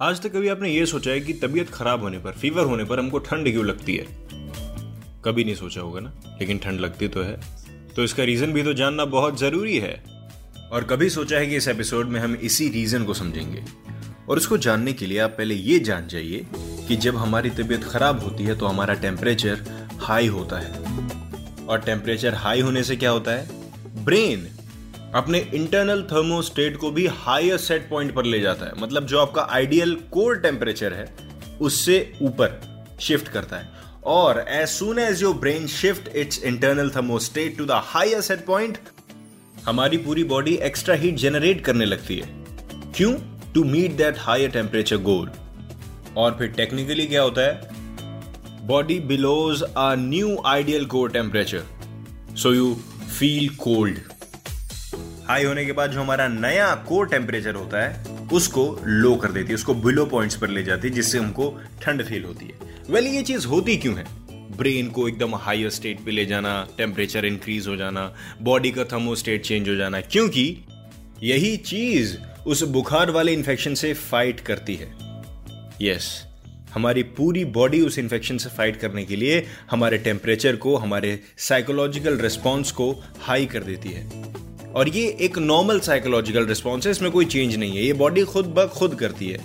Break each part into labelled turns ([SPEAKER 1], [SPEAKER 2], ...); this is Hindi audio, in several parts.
[SPEAKER 1] आज तक कभी आपने ये सोचा है कि तबीयत खराब होने पर फीवर होने पर हमको ठंड क्यों लगती है? कभी नहीं सोचा होगा ना, लेकिन ठंड लगती तो है। तो इसका रीजन भी तो जानना बहुत ज़रूरी है। और कभी सोचा है कि इस एपिसोड में हम इसी रीजन को समझेंगे। और उसको जानने के लिए आप पहले ये जान जाइए कि जब हमारी तबीयत खराब होती है तो हमारा टेम्परेचर हाई होता है। और टेम्परेचर हाई होने से क्या होता है? ब्रेन अपने इंटरनल थर्मोस्टेट को भी हायर सेट पॉइंट पर ले जाता है। मतलब जो आपका आइडियल कोर टेम्परेचर है, उससे ऊपर शिफ्ट करता है। और as soon as your brain shift its internal thermostat to the higher set point हमारी पूरी बॉडी एक्स्ट्रा हीट जनरेट करने लगती है। क्यों? To meet that higher temperature goal और फिर टेक्निकली क्या होता है? Body believes a new ideal core temperature so you feel cold high होने के बाद जो हमारा नया कोर टेम्परेचर होता है उसको लो कर देती है उसको बिलो पॉइंट्स पर ले जाती है जिससे हमको ठंड फील होती है। वेल well, ये चीज़ होती क्यों है? ब्रेन को एकदम हायर स्टेट पे ले जाना टेम्परेचर इंक्रीज हो जाना बॉडी का थर्मोस्टेट चेंज हो जाना क्योंकि यही चीज़ उस बुखार वाले इन्फेक्शन से फाइट करती है। यस yes, हमारी पूरी बॉडी उस इन्फेक्शन से फाइट करने के लिए हमारे टेम्परेचर को हमारे साइकोलॉजिकल रिस्पॉन्स को हाई कर देती है। और ये एक नॉर्मल साइकोलॉजिकल रिस्पॉन्स है, इसमें कोई चेंज नहीं है। ये बॉडी खुद ब खुद करती है।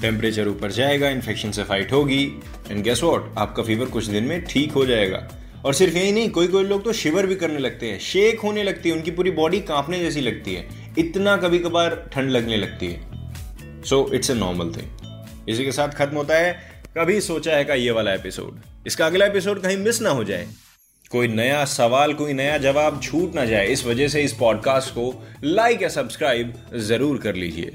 [SPEAKER 1] टेम्परेचर ऊपर जाएगा इन्फेक्शन से फाइट होगी। एंड गेस वॉट आपका फीवर कुछ दिन में ठीक हो जाएगा। और सिर्फ़ यही नहीं कोई कोई लोग तो शिवर भी करने लगते हैं। शेक होने लगती है, उनकी पूरी बॉडी कांपने जैसी लगती है। इतना कभी कभार ठंड लगने लगती है। So it's a normal thing इसी के साथ खत्म होता है। कभी सोचा है का ये वाला एपिसोड इसका अगला एपिसोड कहीं मिस ना हो जाए। कोई नया सवाल, कोई नया जवाब छूट ना जाए, इस वजह से इस पॉडकास्ट को लाइक या सब्सक्राइब ज़रूर कर लीजिए।